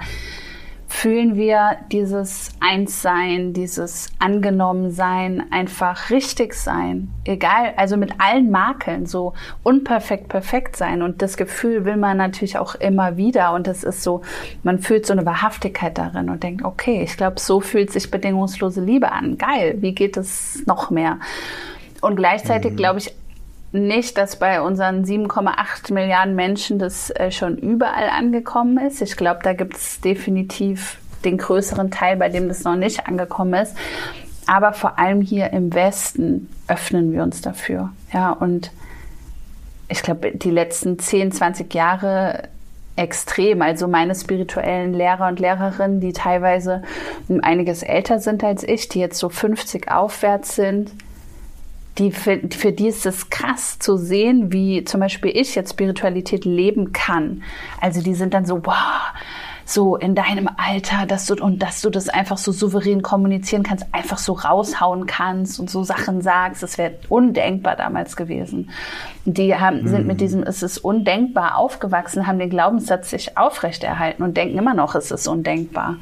fühlen wir dieses Einssein, dieses Angenommensein, einfach richtig sein. Egal, also mit allen Makeln, so unperfekt perfekt sein. Und das Gefühl will man natürlich auch immer wieder. Und das ist so, man fühlt so eine Wahrhaftigkeit darin und denkt, okay, ich glaube, so fühlt sich bedingungslose Liebe an. Geil, wie geht es noch mehr? Und gleichzeitig mhm. glaube ich nicht, dass bei unseren 7,8 Milliarden Menschen das äh, schon überall angekommen ist. Ich glaube, da gibt es definitiv den größeren Teil, bei dem das noch nicht angekommen ist. Aber vor allem hier im Westen öffnen wir uns dafür. Ja, und ich glaube, die letzten 10, 20 Jahre extrem. Also meine spirituellen Lehrer und Lehrerinnen, die teilweise einiges älter sind als ich, die jetzt so 50 aufwärts sind, die für, für die ist es krass zu sehen, wie zum Beispiel ich jetzt Spiritualität leben kann. Also die sind dann so, wow, so in deinem Alter, dass du und dass du das einfach so souverän kommunizieren kannst, einfach so raushauen kannst und so Sachen sagst. Das wäre undenkbar damals gewesen. Die haben, sind mit mhm. diesem, es ist undenkbar aufgewachsen, haben den Glaubenssatz sich aufrechterhalten und denken immer noch, es ist undenkbar.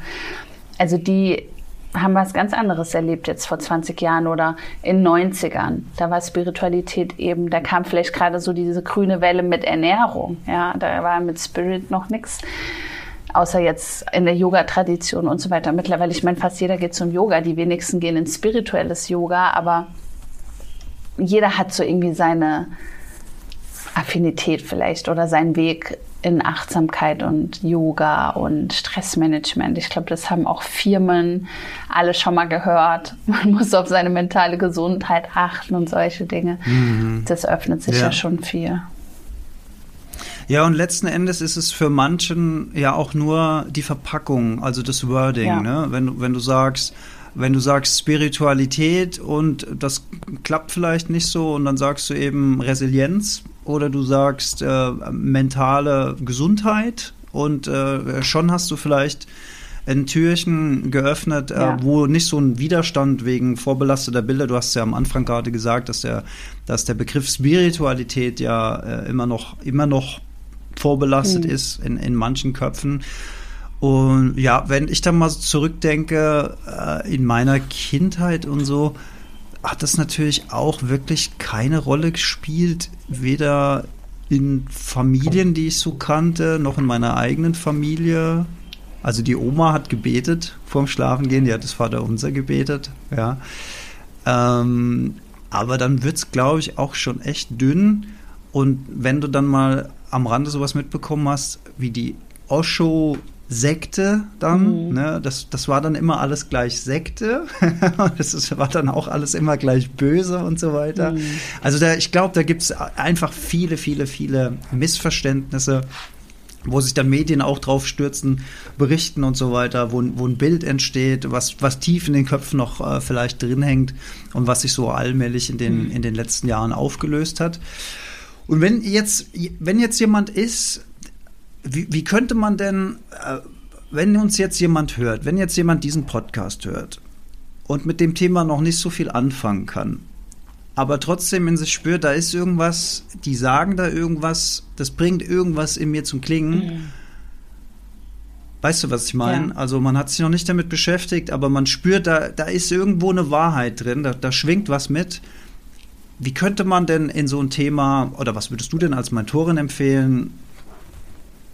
Also die haben was ganz anderes erlebt jetzt vor 20 Jahren oder in 90ern. Da war Spiritualität eben, da kam vielleicht gerade so diese grüne Welle mit Ernährung. Ja, da war mit Spirit noch nichts. Außer jetzt in der Yoga-Tradition und so weiter. Mittlerweile, ich meine, fast jeder geht zum Yoga. Die wenigsten gehen ins spirituelles Yoga, aber jeder hat so irgendwie seine Affinität vielleicht oder seinen Weg in Achtsamkeit und Yoga und Stressmanagement. Ich glaube, das haben auch Firmen alle schon mal gehört. [LAUGHS] Man muss auf seine mentale Gesundheit achten und solche Dinge. Mhm. Das öffnet sich ja. ja schon viel. Ja, und letzten Endes ist es für manchen ja auch nur die Verpackung, also das Wording. Ja. Ne? Wenn, wenn du sagst, wenn du sagst Spiritualität und das klappt vielleicht nicht so und dann sagst du eben Resilienz oder du sagst äh, mentale Gesundheit und äh, schon hast du vielleicht ein Türchen geöffnet, äh, ja. äh, wo nicht so ein Widerstand wegen vorbelasteter Bilder, du hast ja am Anfang gerade gesagt, dass der, dass der Begriff Spiritualität ja äh, immer noch, immer noch vorbelastet mhm. ist in, in manchen Köpfen. Und ja, wenn ich dann mal zurückdenke, äh, in meiner Kindheit und so, hat das natürlich auch wirklich keine Rolle gespielt, weder in Familien, die ich so kannte, noch in meiner eigenen Familie. Also die Oma hat gebetet vorm Schlafengehen, die hat das Vaterunser gebetet, ja. Ähm, aber dann wird es, glaube ich, auch schon echt dünn. Und wenn du dann mal am Rande sowas mitbekommen hast, wie die Osho Sekte dann, mhm. ne, das, das war dann immer alles gleich Sekte. [LAUGHS] das ist, war dann auch alles immer gleich böse und so weiter. Mhm. Also da, ich glaube, da gibt es einfach viele, viele, viele Missverständnisse, wo sich dann Medien auch drauf stürzen, berichten und so weiter, wo, wo ein Bild entsteht, was, was tief in den Köpfen noch äh, vielleicht drin hängt und was sich so allmählich in den, mhm. in den letzten Jahren aufgelöst hat. Und wenn jetzt, wenn jetzt jemand ist, wie, wie könnte man denn, äh, wenn uns jetzt jemand hört, wenn jetzt jemand diesen Podcast hört und mit dem Thema noch nicht so viel anfangen kann, aber trotzdem in sich spürt, da ist irgendwas, die sagen da irgendwas, das bringt irgendwas in mir zum Klingen. Mhm. Weißt du, was ich meine? Ja. Also man hat sich noch nicht damit beschäftigt, aber man spürt, da, da ist irgendwo eine Wahrheit drin, da, da schwingt was mit. Wie könnte man denn in so ein Thema, oder was würdest du denn als Mentorin empfehlen,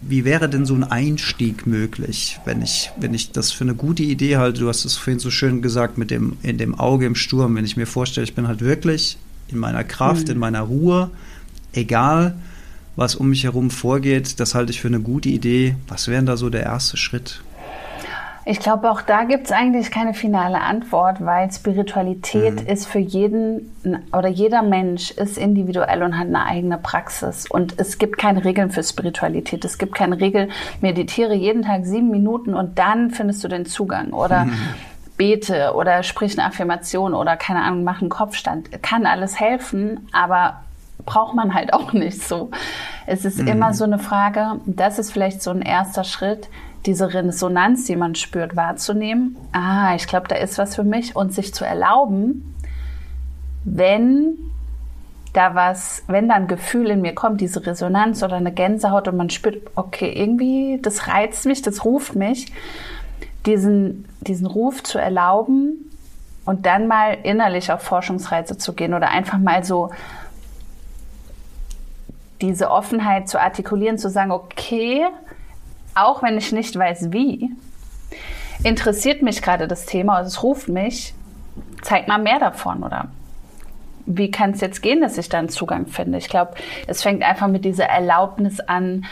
wie wäre denn so ein Einstieg möglich, wenn ich, wenn ich das für eine gute Idee halte? Du hast es vorhin so schön gesagt mit dem, in dem Auge im Sturm, wenn ich mir vorstelle, ich bin halt wirklich in meiner Kraft, mhm. in meiner Ruhe, egal was um mich herum vorgeht, das halte ich für eine gute Idee. Was wäre denn da so der erste Schritt? Ich glaube, auch da gibt es eigentlich keine finale Antwort, weil Spiritualität mhm. ist für jeden oder jeder Mensch ist individuell und hat eine eigene Praxis. Und es gibt keine Regeln für Spiritualität. Es gibt keine Regel, meditiere jeden Tag sieben Minuten und dann findest du den Zugang. Oder mhm. bete oder sprich eine Affirmation oder keine Ahnung, mach einen Kopfstand. Kann alles helfen, aber braucht man halt auch nicht so. Es ist mhm. immer so eine Frage, das ist vielleicht so ein erster Schritt, diese Resonanz, die man spürt, wahrzunehmen. Ah, ich glaube, da ist was für mich und sich zu erlauben, wenn da was, wenn da ein Gefühl in mir kommt, diese Resonanz oder eine Gänsehaut und man spürt, okay, irgendwie, das reizt mich, das ruft mich, diesen, diesen Ruf zu erlauben und dann mal innerlich auf Forschungsreise zu gehen oder einfach mal so diese Offenheit zu artikulieren, zu sagen, okay, auch wenn ich nicht weiß wie, interessiert mich gerade das Thema, also es ruft mich, zeig mal mehr davon oder wie kann es jetzt gehen, dass ich da einen Zugang finde? Ich glaube, es fängt einfach mit dieser Erlaubnis an,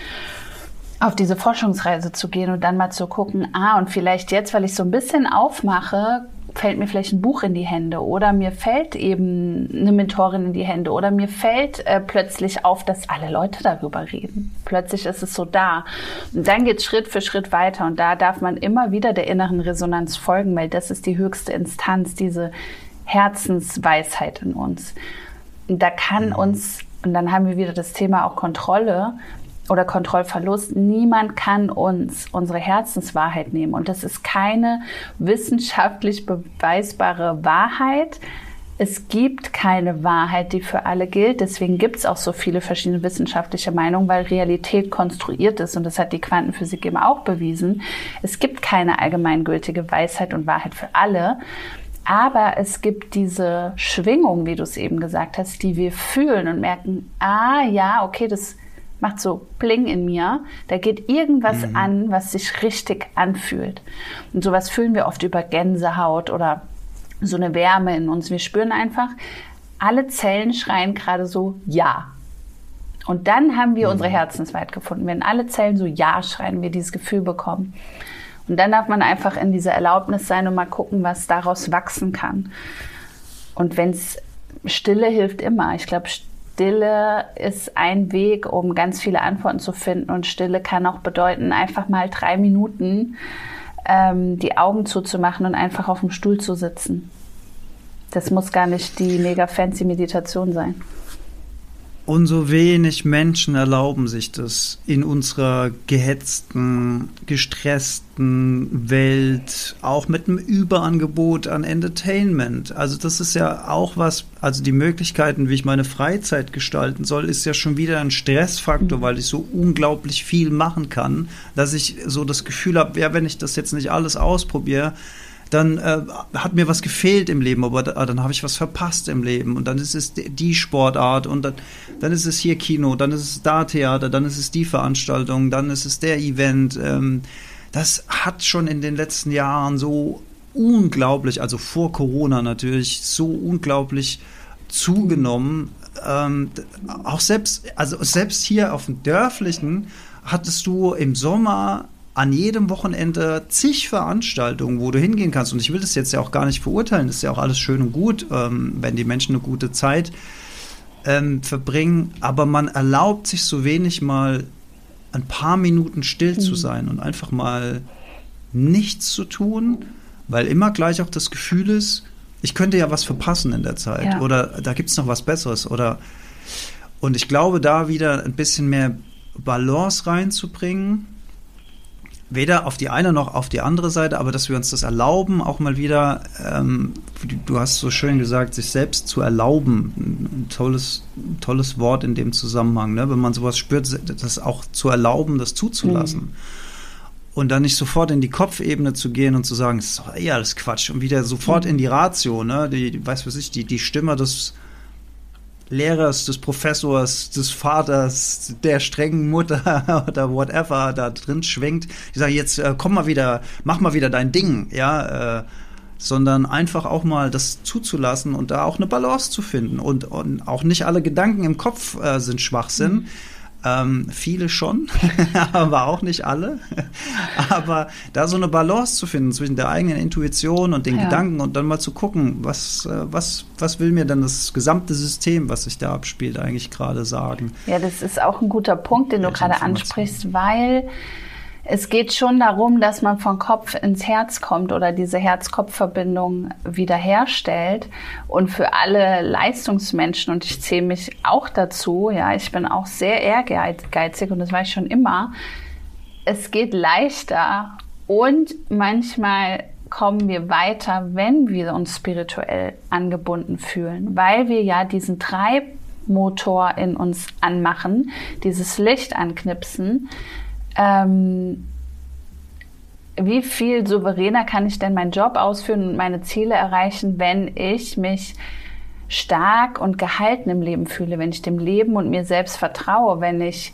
auf diese Forschungsreise zu gehen und dann mal zu gucken, ah, und vielleicht jetzt, weil ich so ein bisschen aufmache, fällt mir vielleicht ein Buch in die Hände oder mir fällt eben eine Mentorin in die Hände oder mir fällt äh, plötzlich auf, dass alle Leute darüber reden. Plötzlich ist es so da. Und dann geht es Schritt für Schritt weiter und da darf man immer wieder der inneren Resonanz folgen, weil das ist die höchste Instanz, diese Herzensweisheit in uns. Und da kann mhm. uns, und dann haben wir wieder das Thema auch Kontrolle, oder Kontrollverlust. Niemand kann uns unsere Herzenswahrheit nehmen. Und das ist keine wissenschaftlich beweisbare Wahrheit. Es gibt keine Wahrheit, die für alle gilt. Deswegen gibt es auch so viele verschiedene wissenschaftliche Meinungen, weil Realität konstruiert ist. Und das hat die Quantenphysik eben auch bewiesen. Es gibt keine allgemeingültige Weisheit und Wahrheit für alle. Aber es gibt diese Schwingung, wie du es eben gesagt hast, die wir fühlen und merken, ah ja, okay, das macht so Pling in mir. Da geht irgendwas mhm. an, was sich richtig anfühlt. Und sowas fühlen wir oft über Gänsehaut oder so eine Wärme in uns. Wir spüren einfach, alle Zellen schreien gerade so Ja. Und dann haben wir unsere Herzensweit gefunden. Wenn alle Zellen so Ja schreien, wir dieses Gefühl bekommen. Und dann darf man einfach in dieser Erlaubnis sein und mal gucken, was daraus wachsen kann. Und wenn es Stille hilft immer. Ich glaube, Stille ist ein Weg, um ganz viele Antworten zu finden. Und Stille kann auch bedeuten, einfach mal drei Minuten ähm, die Augen zuzumachen und einfach auf dem Stuhl zu sitzen. Das muss gar nicht die mega fancy Meditation sein. Und so wenig Menschen erlauben sich das in unserer gehetzten, gestressten Welt, auch mit einem Überangebot an Entertainment. Also das ist ja auch was, also die Möglichkeiten, wie ich meine Freizeit gestalten soll, ist ja schon wieder ein Stressfaktor, weil ich so unglaublich viel machen kann, dass ich so das Gefühl habe, ja, wenn ich das jetzt nicht alles ausprobiere, dann äh, hat mir was gefehlt im Leben, aber da, dann habe ich was verpasst im Leben und dann ist es die Sportart und dann, dann ist es hier Kino, dann ist es da Theater, dann ist es die Veranstaltung, dann ist es der Event. Ähm, das hat schon in den letzten Jahren so unglaublich, also vor Corona natürlich, so unglaublich zugenommen. Ähm, auch selbst, also selbst hier auf dem Dörflichen hattest du im Sommer an jedem Wochenende zig Veranstaltungen, wo du hingehen kannst. Und ich will das jetzt ja auch gar nicht verurteilen. Das ist ja auch alles schön und gut, ähm, wenn die Menschen eine gute Zeit ähm, verbringen. Aber man erlaubt sich so wenig mal ein paar Minuten still mhm. zu sein und einfach mal nichts zu tun, weil immer gleich auch das Gefühl ist, ich könnte ja was verpassen in der Zeit ja. oder da gibt es noch was Besseres oder und ich glaube, da wieder ein bisschen mehr Balance reinzubringen weder auf die eine noch auf die andere Seite, aber dass wir uns das erlauben, auch mal wieder, ähm, du hast so schön gesagt, sich selbst zu erlauben. Ein tolles, tolles Wort in dem Zusammenhang, ne? wenn man sowas spürt, das auch zu erlauben, das zuzulassen. Mhm. Und dann nicht sofort in die Kopfebene zu gehen und zu sagen, das ist doch eh alles Quatsch. Und wieder sofort mhm. in die Ratio, ne? Die, weiß was ich, die, die Stimme des Lehrers, des Professors, des Vaters, der strengen Mutter [LAUGHS] oder whatever da drin schwenkt, die sagen, jetzt äh, komm mal wieder, mach mal wieder dein Ding, ja, äh, sondern einfach auch mal das zuzulassen und da auch eine Balance zu finden. Und, und auch nicht alle Gedanken im Kopf äh, sind Schwachsinn. Mhm ähm, viele schon, [LAUGHS] aber auch nicht alle. [LAUGHS] aber da so eine Balance zu finden zwischen der eigenen Intuition und den ja. Gedanken und dann mal zu gucken, was, äh, was, was will mir denn das gesamte System, was sich da abspielt, eigentlich gerade sagen. Ja, das ist auch ein guter Punkt, den du gerade ansprichst, weil es geht schon darum, dass man vom Kopf ins Herz kommt oder diese Herz-Kopf-Verbindung wiederherstellt. Und für alle Leistungsmenschen, und ich zähle mich auch dazu, ja, ich bin auch sehr ehrgeizig und das war ich schon immer, es geht leichter und manchmal kommen wir weiter, wenn wir uns spirituell angebunden fühlen, weil wir ja diesen Treibmotor in uns anmachen, dieses Licht anknipsen, ähm, wie viel souveräner kann ich denn meinen Job ausführen und meine Ziele erreichen, wenn ich mich stark und gehalten im Leben fühle, wenn ich dem Leben und mir selbst vertraue, wenn ich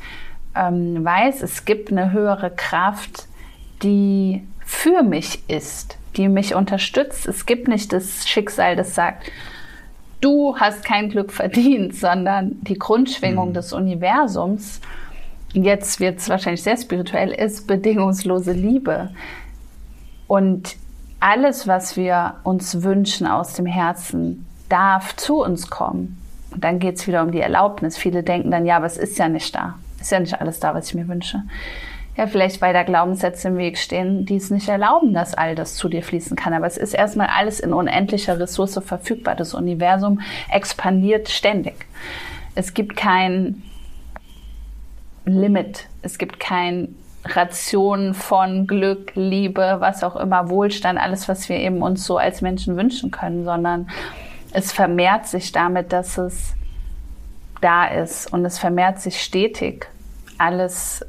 ähm, weiß, es gibt eine höhere Kraft, die für mich ist, die mich unterstützt. Es gibt nicht das Schicksal, das sagt, du hast kein Glück verdient, sondern die Grundschwingung mhm. des Universums jetzt wird es wahrscheinlich sehr spirituell, ist bedingungslose Liebe. Und alles, was wir uns wünschen aus dem Herzen, darf zu uns kommen. Und dann geht es wieder um die Erlaubnis. Viele denken dann, ja, aber es ist ja nicht da. Ist ja nicht alles da, was ich mir wünsche. Ja, vielleicht weil da Glaubenssätze im Weg stehen, die es nicht erlauben, dass all das zu dir fließen kann. Aber es ist erstmal alles in unendlicher Ressource verfügbar. Das Universum expandiert ständig. Es gibt kein Limit. Es gibt kein Ration von Glück, Liebe, was auch immer, Wohlstand, alles, was wir eben uns so als Menschen wünschen können, sondern es vermehrt sich damit, dass es da ist und es vermehrt sich stetig. Alles,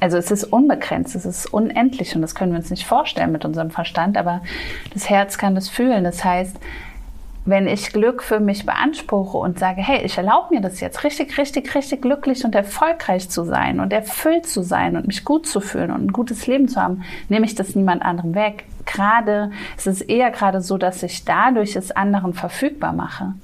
also es ist unbegrenzt, es ist unendlich und das können wir uns nicht vorstellen mit unserem Verstand, aber das Herz kann das fühlen. Das heißt, wenn ich Glück für mich beanspruche und sage, hey, ich erlaube mir das jetzt richtig, richtig, richtig glücklich und erfolgreich zu sein und erfüllt zu sein und mich gut zu fühlen und ein gutes Leben zu haben, nehme ich das niemand anderem weg. Gerade, es ist eher gerade so, dass ich dadurch es anderen verfügbar mache.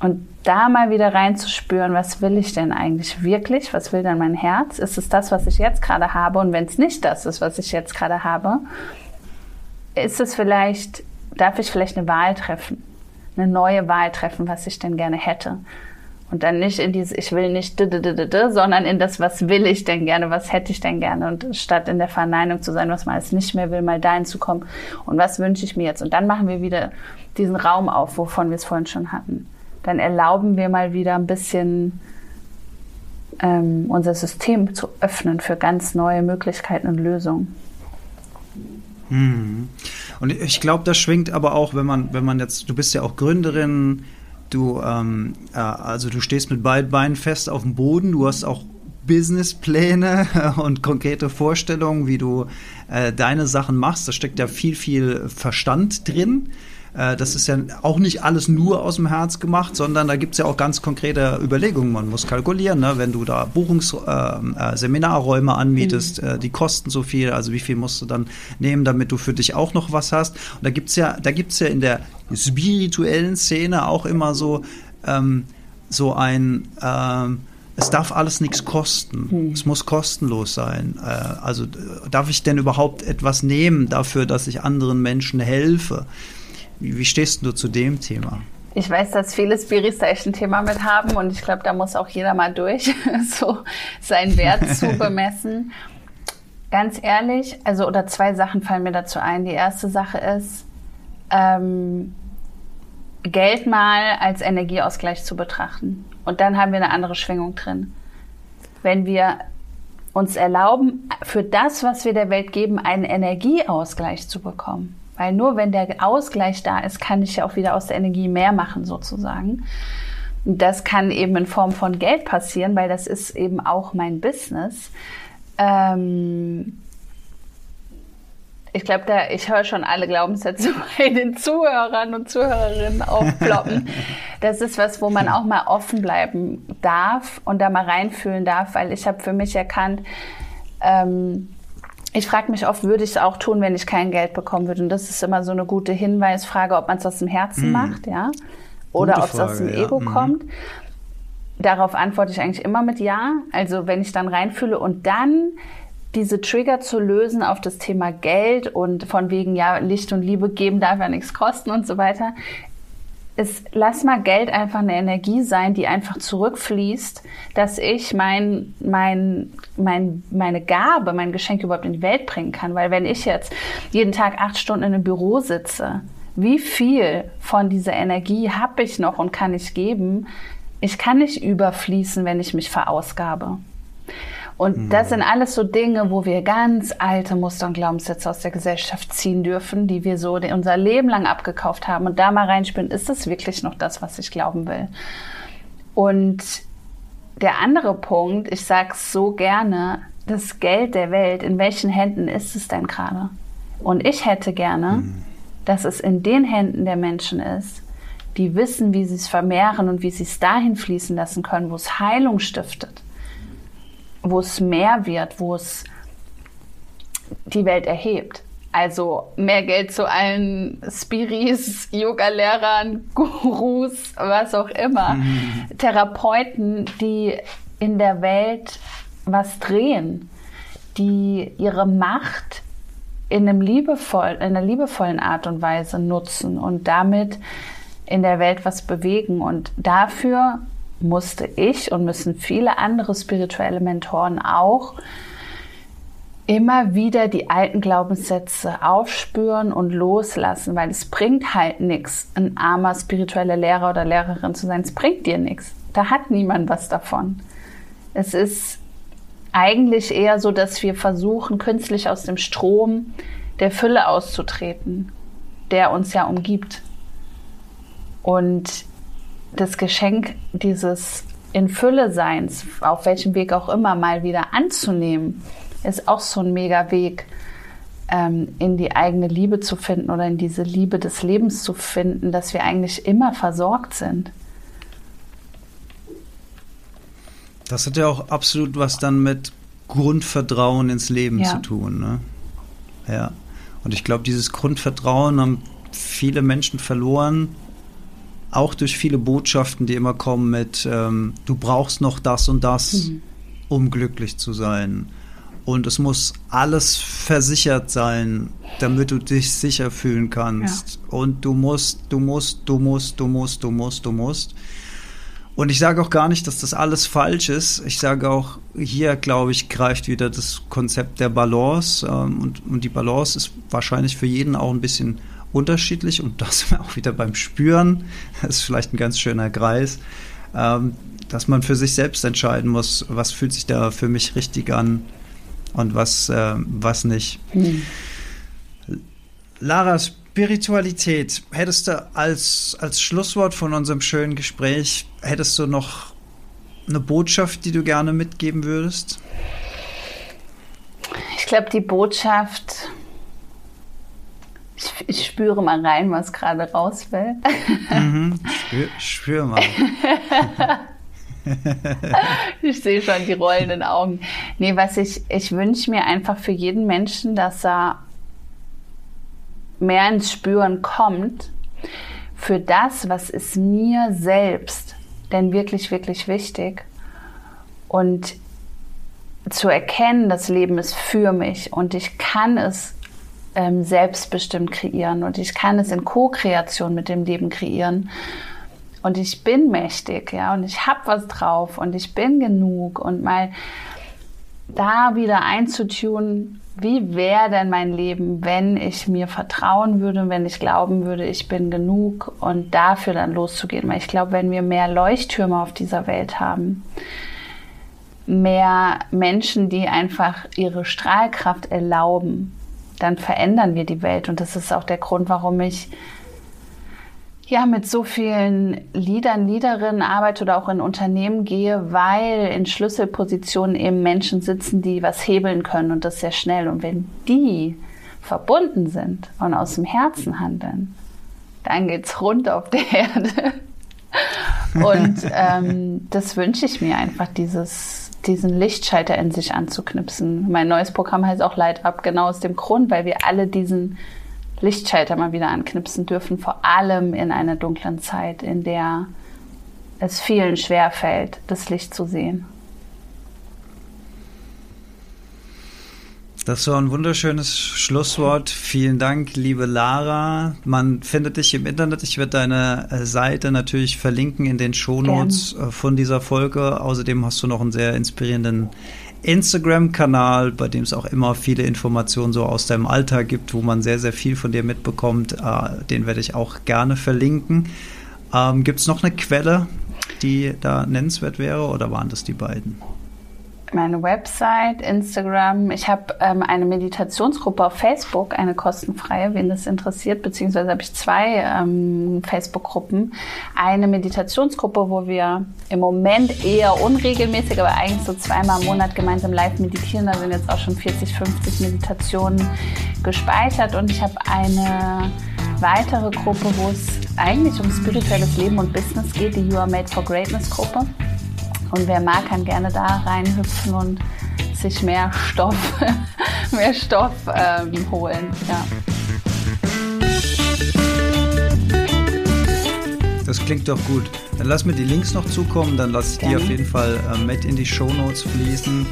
Und da mal wieder reinzuspüren, was will ich denn eigentlich wirklich? Was will denn mein Herz? Ist es das, was ich jetzt gerade habe? Und wenn es nicht das ist, was ich jetzt gerade habe, ist es vielleicht, darf ich vielleicht eine Wahl treffen? Eine neue Wahl treffen, was ich denn gerne hätte? Und dann nicht in dieses, ich will nicht, sondern in das, was will ich denn gerne, was hätte ich denn gerne. Und statt in der Verneinung zu sein, was man alles nicht mehr will, mal dahin zu kommen. Und was wünsche ich mir jetzt? Und dann machen wir wieder diesen Raum auf, wovon wir es vorhin schon hatten. Dann erlauben wir mal wieder ein bisschen ähm, unser System zu öffnen für ganz neue Möglichkeiten und Lösungen. Hm. Und ich glaube, das schwingt aber auch, wenn man, wenn man jetzt, du bist ja auch Gründerin, Du, ähm, äh, also du stehst mit beiden Beinen fest auf dem Boden, du hast auch Businesspläne [LAUGHS] und konkrete Vorstellungen, wie du äh, deine Sachen machst. Da steckt ja viel, viel Verstand drin. Äh, das ist ja auch nicht alles nur aus dem Herz gemacht, sondern da gibt es ja auch ganz konkrete Überlegungen. Man muss kalkulieren, ne? wenn du da Buchungsseminarräume ähm, äh, anmietest, mhm. äh, die kosten so viel, also wie viel musst du dann nehmen, damit du für dich auch noch was hast. Und da gibt es ja, da gibt's ja in der spirituellen Szene auch immer so, ähm, so ein ähm, es darf alles nichts kosten. Hm. Es muss kostenlos sein. Äh, also darf ich denn überhaupt etwas nehmen dafür, dass ich anderen Menschen helfe? Wie, wie stehst du zu dem Thema? Ich weiß, dass viele Spiris da echt ein Thema mit haben und ich glaube, da muss auch jeder mal durch, [LAUGHS] so seinen Wert zu [LAUGHS] bemessen. Ganz ehrlich, also oder zwei Sachen fallen mir dazu ein. Die erste Sache ist, ähm, Geld mal als Energieausgleich zu betrachten. Und dann haben wir eine andere Schwingung drin. Wenn wir uns erlauben, für das, was wir der Welt geben, einen Energieausgleich zu bekommen, weil nur wenn der Ausgleich da ist, kann ich ja auch wieder aus der Energie mehr machen, sozusagen. Das kann eben in Form von Geld passieren, weil das ist eben auch mein Business. Ähm ich glaube, da ich höre schon alle Glaubenssätze [LAUGHS] bei den Zuhörern und Zuhörerinnen aufploppen. [LAUGHS] Das ist was, wo man auch mal offen bleiben darf und da mal reinfühlen darf, weil ich habe für mich erkannt, ähm, ich frage mich oft, würde ich es auch tun, wenn ich kein Geld bekommen würde? Und das ist immer so eine gute Hinweisfrage, ob man es aus dem Herzen mm. macht, ja, oder ob es aus dem ja. Ego mm. kommt. Darauf antworte ich eigentlich immer mit Ja. Also wenn ich dann reinfühle und dann diese Trigger zu lösen auf das Thema Geld und von wegen, ja, Licht und Liebe geben darf ja nichts kosten und so weiter, ist, lass mal Geld einfach eine Energie sein, die einfach zurückfließt, dass ich mein, mein, mein, meine Gabe, mein Geschenk überhaupt in die Welt bringen kann. Weil wenn ich jetzt jeden Tag acht Stunden in einem Büro sitze, wie viel von dieser Energie habe ich noch und kann ich geben? Ich kann nicht überfließen, wenn ich mich verausgabe. Und mhm. das sind alles so Dinge, wo wir ganz alte Muster und Glaubenssätze aus der Gesellschaft ziehen dürfen, die wir so unser Leben lang abgekauft haben und da mal reinspielen, ist das wirklich noch das, was ich glauben will? Und der andere Punkt, ich sage es so gerne, das Geld der Welt, in welchen Händen ist es denn gerade? Und ich hätte gerne, mhm. dass es in den Händen der Menschen ist, die wissen, wie sie es vermehren und wie sie es dahin fließen lassen können, wo es Heilung stiftet wo es mehr wird, wo es die Welt erhebt. Also mehr Geld zu allen Spiris, Yoga-Lehrern, Gurus, was auch immer, mhm. Therapeuten, die in der Welt was drehen, die ihre Macht in, einem liebevoll, in einer liebevollen Art und Weise nutzen und damit in der Welt was bewegen. Und dafür musste ich und müssen viele andere spirituelle Mentoren auch immer wieder die alten Glaubenssätze aufspüren und loslassen, weil es bringt halt nichts, ein armer spiritueller Lehrer oder Lehrerin zu sein. Es bringt dir nichts. Da hat niemand was davon. Es ist eigentlich eher so, dass wir versuchen, künstlich aus dem Strom der Fülle auszutreten, der uns ja umgibt. Und das Geschenk dieses in Fülle Seins, auf welchem Weg auch immer, mal wieder anzunehmen, ist auch so ein mega Weg, ähm, in die eigene Liebe zu finden oder in diese Liebe des Lebens zu finden, dass wir eigentlich immer versorgt sind. Das hat ja auch absolut was dann mit Grundvertrauen ins Leben ja. zu tun. Ne? Ja. Und ich glaube, dieses Grundvertrauen haben viele Menschen verloren, auch durch viele Botschaften, die immer kommen mit, ähm, du brauchst noch das und das, mhm. um glücklich zu sein. Und es muss alles versichert sein, damit du dich sicher fühlen kannst. Ja. Und du musst, du musst, du musst, du musst, du musst, du musst. Und ich sage auch gar nicht, dass das alles falsch ist. Ich sage auch, hier, glaube ich, greift wieder das Konzept der Balance. Ähm, und, und die Balance ist wahrscheinlich für jeden auch ein bisschen unterschiedlich. Und das sind wir auch wieder beim Spüren. Das ist vielleicht ein ganz schöner Kreis. Ähm, dass man für sich selbst entscheiden muss, was fühlt sich da für mich richtig an und was, äh, was nicht. Hm. Lara, Spiritualität, hättest du als, als Schlusswort von unserem schönen Gespräch, hättest du noch eine Botschaft, die du gerne mitgeben würdest? Ich glaube, die Botschaft, ich, spüre mal rein, was gerade raus will. Mhm, [LAUGHS] spür, spür mal. [LAUGHS] ich sehe schon die rollenden Augen. Nee, was ich, ich wünsche mir einfach für jeden Menschen, dass er mehr ins Spüren kommt für das, was ist mir selbst denn wirklich, wirklich wichtig. Und zu erkennen, das Leben ist für mich und ich kann es ähm, selbstbestimmt kreieren und ich kann es in Co-Kreation mit dem Leben kreieren. Und ich bin mächtig, ja, und ich habe was drauf und ich bin genug und mal da wieder einzutun, wie wäre denn mein Leben, wenn ich mir vertrauen würde, wenn ich glauben würde, ich bin genug und dafür dann loszugehen. Weil ich glaube, wenn wir mehr Leuchttürme auf dieser Welt haben, mehr Menschen, die einfach ihre Strahlkraft erlauben, dann verändern wir die Welt. Und das ist auch der Grund, warum ich ja mit so vielen Leadern, Leaderinnen arbeite oder auch in Unternehmen gehe, weil in Schlüsselpositionen eben Menschen sitzen, die was hebeln können und das sehr schnell. Und wenn die verbunden sind und aus dem Herzen handeln, dann geht's rund auf der Erde. [LAUGHS] Und ähm, das wünsche ich mir einfach, dieses, diesen Lichtschalter in sich anzuknipsen. Mein neues Programm heißt auch Light Up, genau aus dem Grund, weil wir alle diesen Lichtschalter mal wieder anknipsen dürfen, vor allem in einer dunklen Zeit, in der es vielen schwer fällt, das Licht zu sehen. Das war ein wunderschönes Schlusswort. Vielen Dank, liebe Lara. Man findet dich im Internet. Ich werde deine äh, Seite natürlich verlinken in den Shownotes Gerne. Äh, von dieser Folge. Außerdem hast du noch einen sehr inspirierenden Instagram-Kanal, bei dem es auch immer viele Informationen so aus deinem Alltag gibt, wo man sehr, sehr viel von dir mitbekommt. Äh, den werde ich auch gerne verlinken. Ähm, gibt es noch eine Quelle, die da nennenswert wäre oder waren das die beiden? Meine Website, Instagram. Ich habe ähm, eine Meditationsgruppe auf Facebook, eine kostenfreie, wen das interessiert, beziehungsweise habe ich zwei ähm, Facebook-Gruppen. Eine Meditationsgruppe, wo wir im Moment eher unregelmäßig, aber eigentlich so zweimal im Monat gemeinsam live meditieren. Da sind jetzt auch schon 40, 50 Meditationen gespeichert und ich habe eine weitere Gruppe, wo es eigentlich um spirituelles Leben und Business geht, die You Are Made for Greatness Gruppe. Und wer mag, kann gerne da reinhüpfen und sich mehr Stoff, [LAUGHS] mehr Stoff ähm, holen. Ja. Das klingt doch gut. Dann lass mir die Links noch zukommen, dann lass ich die auf jeden Fall äh, mit in die Show Notes fließen.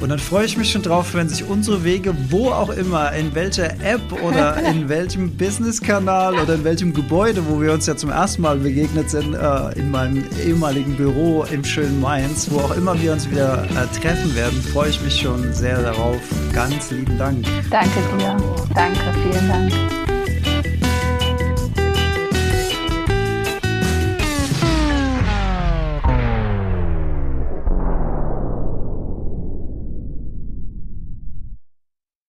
Und dann freue ich mich schon drauf, wenn sich unsere Wege, wo auch immer, in welcher App oder [LAUGHS] in welchem Business-Kanal oder in welchem Gebäude, wo wir uns ja zum ersten Mal begegnet sind, äh, in meinem ehemaligen Büro im schönen Mainz, wo auch immer wir uns wieder äh, treffen werden, freue ich mich schon sehr darauf. Ganz lieben Dank. Danke dir. Danke, vielen Dank.